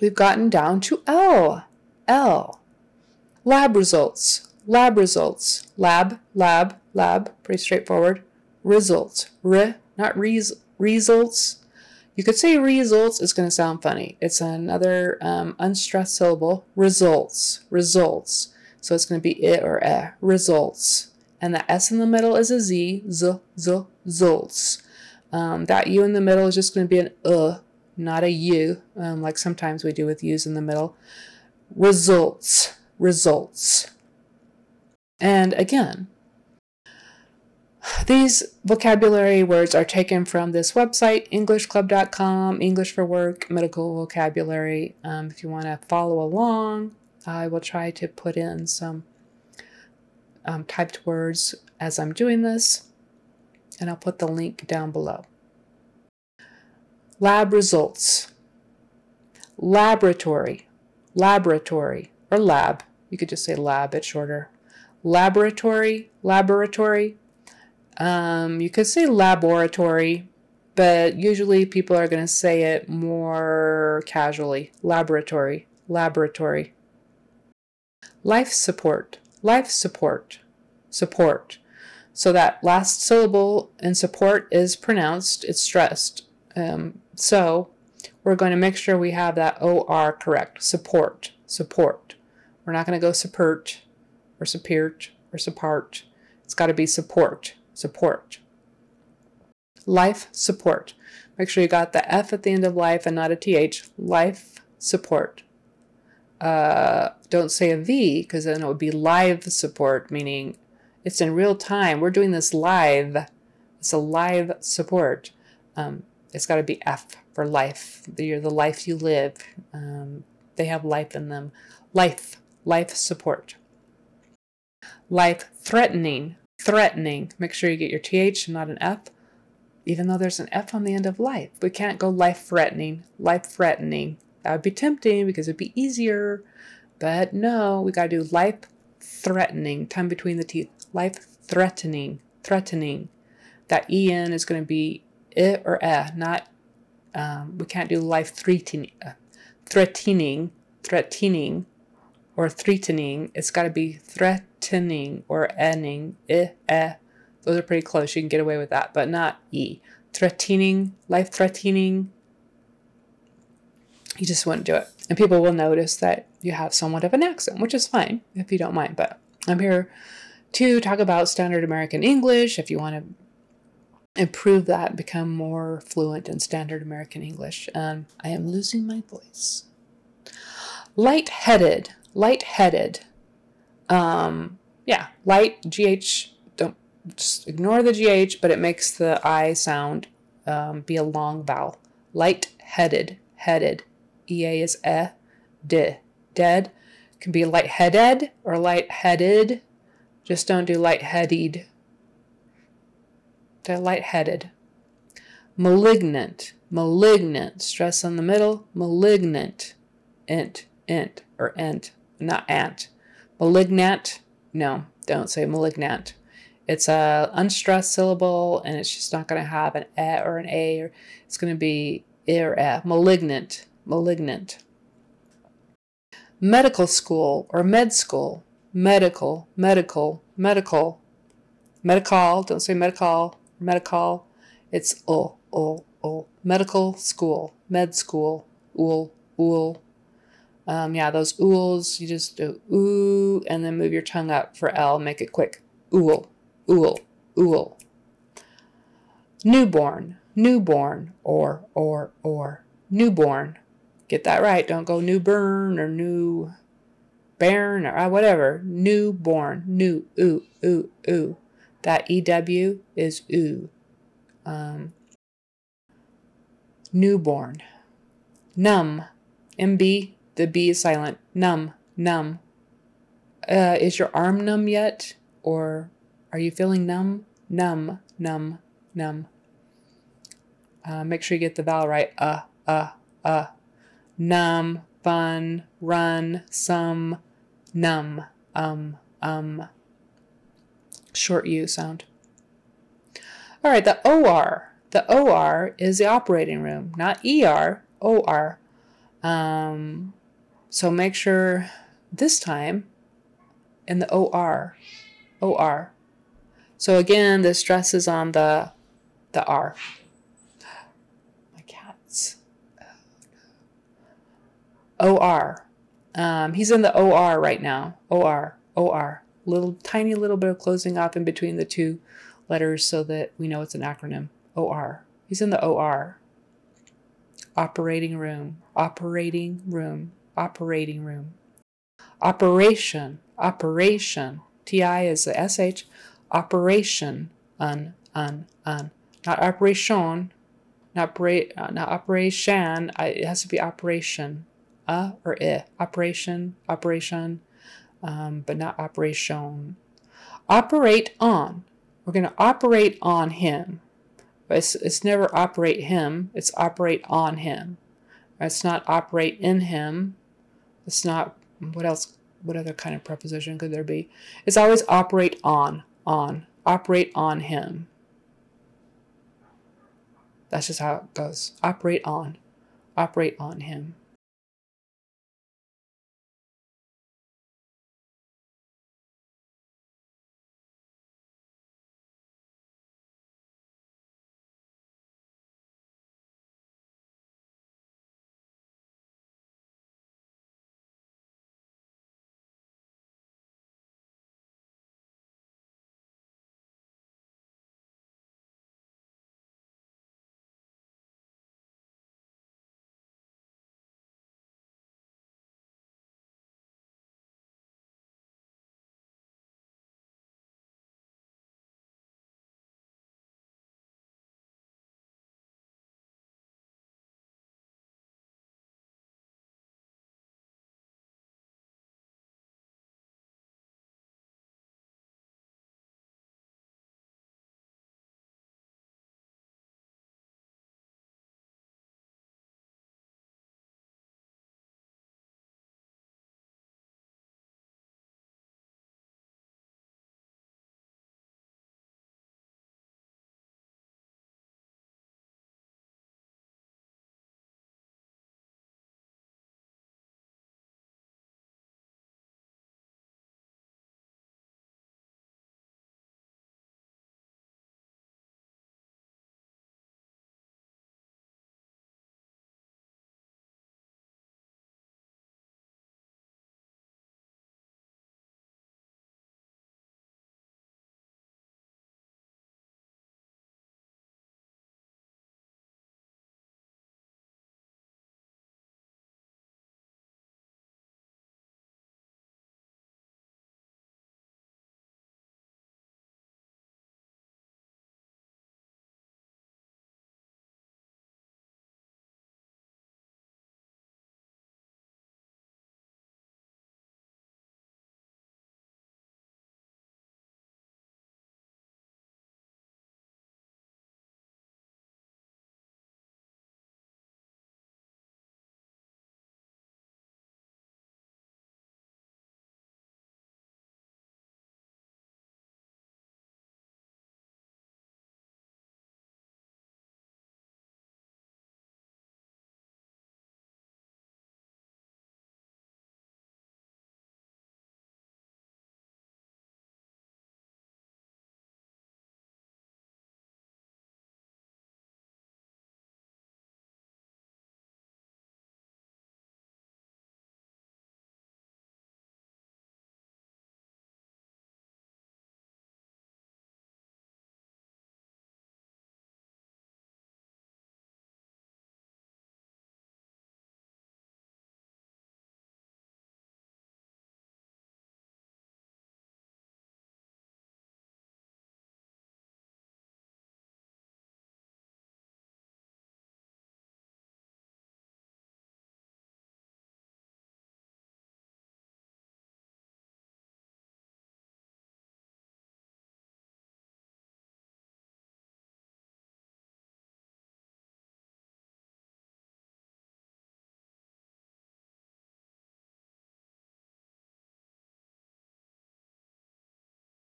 we've gotten down to L. L. Lab results. Lab results. Lab, lab, lab. Pretty straightforward. Results. R, not res, results. You could say results, it's going to sound funny. It's another um, unstressed syllable. Results. Results. So it's going to be it or eh. Results. And the S in the middle is a Z. Z, Z, zolts. Um, that U in the middle is just going to be an uh, not a U, um, like sometimes we do with U's in the middle. Results. Results. And again, these vocabulary words are taken from this website, EnglishClub.com, English for Work, Medical Vocabulary. Um, if you want to follow along, I will try to put in some um, typed words as I'm doing this, and I'll put the link down below. Lab results. Laboratory, laboratory, or lab. You could just say lab, it's shorter. Laboratory, laboratory, um, you could say laboratory, but usually people are going to say it more casually. Laboratory, laboratory. Life support, life support, support. So that last syllable in support is pronounced, it's stressed. Um, so we're going to make sure we have that OR correct. Support, support. We're not going to go support or support or support. It's got to be support support. Life support. Make sure you got the F at the end of life and not a TH. Life support. Uh, don't say a V because then it would be live support, meaning it's in real time. We're doing this live. It's a live support. Um, it's got to be F for life. You're the life you live. Um, they have life in them. Life, life support. Life threatening threatening. Make sure you get your TH and not an F, even though there's an F on the end of life. We can't go life threatening, life threatening. That would be tempting because it'd be easier. But no, we got to do life threatening, time between the teeth. Life threatening, threatening. That EN is going to be I or eh, not, um, we can't do life threatening, uh, threatening, threatening, or threatening. It's got to be threatening or enning, eh, eh. Those are pretty close. You can get away with that, but not e. Threatening, life threatening. You just wouldn't do it. And people will notice that you have somewhat of an accent, which is fine if you don't mind. But I'm here to talk about standard American English. If you want to improve that, become more fluent in standard American English. Um, I am losing my voice. Light-headed, light-headed. Um, yeah, light, GH, don't just ignore the GH, but it makes the I sound um, be a long vowel. Light headed. EA is eh, d. Dead can be light headed or light headed. Just don't do light headed. They're light headed. Malignant, malignant. Stress on the middle. Malignant. Int, int, or ent, not ant. Malignant, no, don't say malignant. It's a unstressed syllable and it's just not going to have an e or an a. Or it's going to be i or e. Malignant, malignant. Medical school or med school. Medical, medical, medical. Medical, don't say medical, medical. It's o, o, o. Medical school, med school, ool, ool. Um, yeah, those ools, you just do ooh and then move your tongue up for L, make it quick. Ool, ool, ool. Newborn, newborn, or, or, or. Newborn. Get that right. Don't go newborn or new bairn or uh, whatever. Newborn, new, ooh, ooh, ooh. That EW is ooh. Um, newborn. Numb, MB the B is silent. Numb, numb. Uh, is your arm numb yet? Or are you feeling numb? Numb, numb, numb. Uh, make sure you get the vowel right. Uh, uh, uh. Numb, fun, run, some, numb, um, um. Short U sound. All right, the OR. The OR is the operating room, not ER, OR. Um, so make sure this time in the OR, OR. So again, the stress is on the the R. My cats. OR. Um, he's in the OR right now. OR. OR. Little tiny little bit of closing off in between the two letters so that we know it's an acronym. OR. He's in the OR. Operating room. Operating room. Operating room. Operation. Operation. TI is the SH. Operation. Un. Un. Un. Not operation. Not, bra- uh, not operation. It has to be operation. Uh or I. Operation. Operation. Um, but not operation. Operate on. We're going to operate on him. It's, it's never operate him, it's operate on him. It's not operate in him. It's not, what else, what other kind of preposition could there be? It's always operate on, on, operate on him. That's just how it goes. Operate on, operate on him.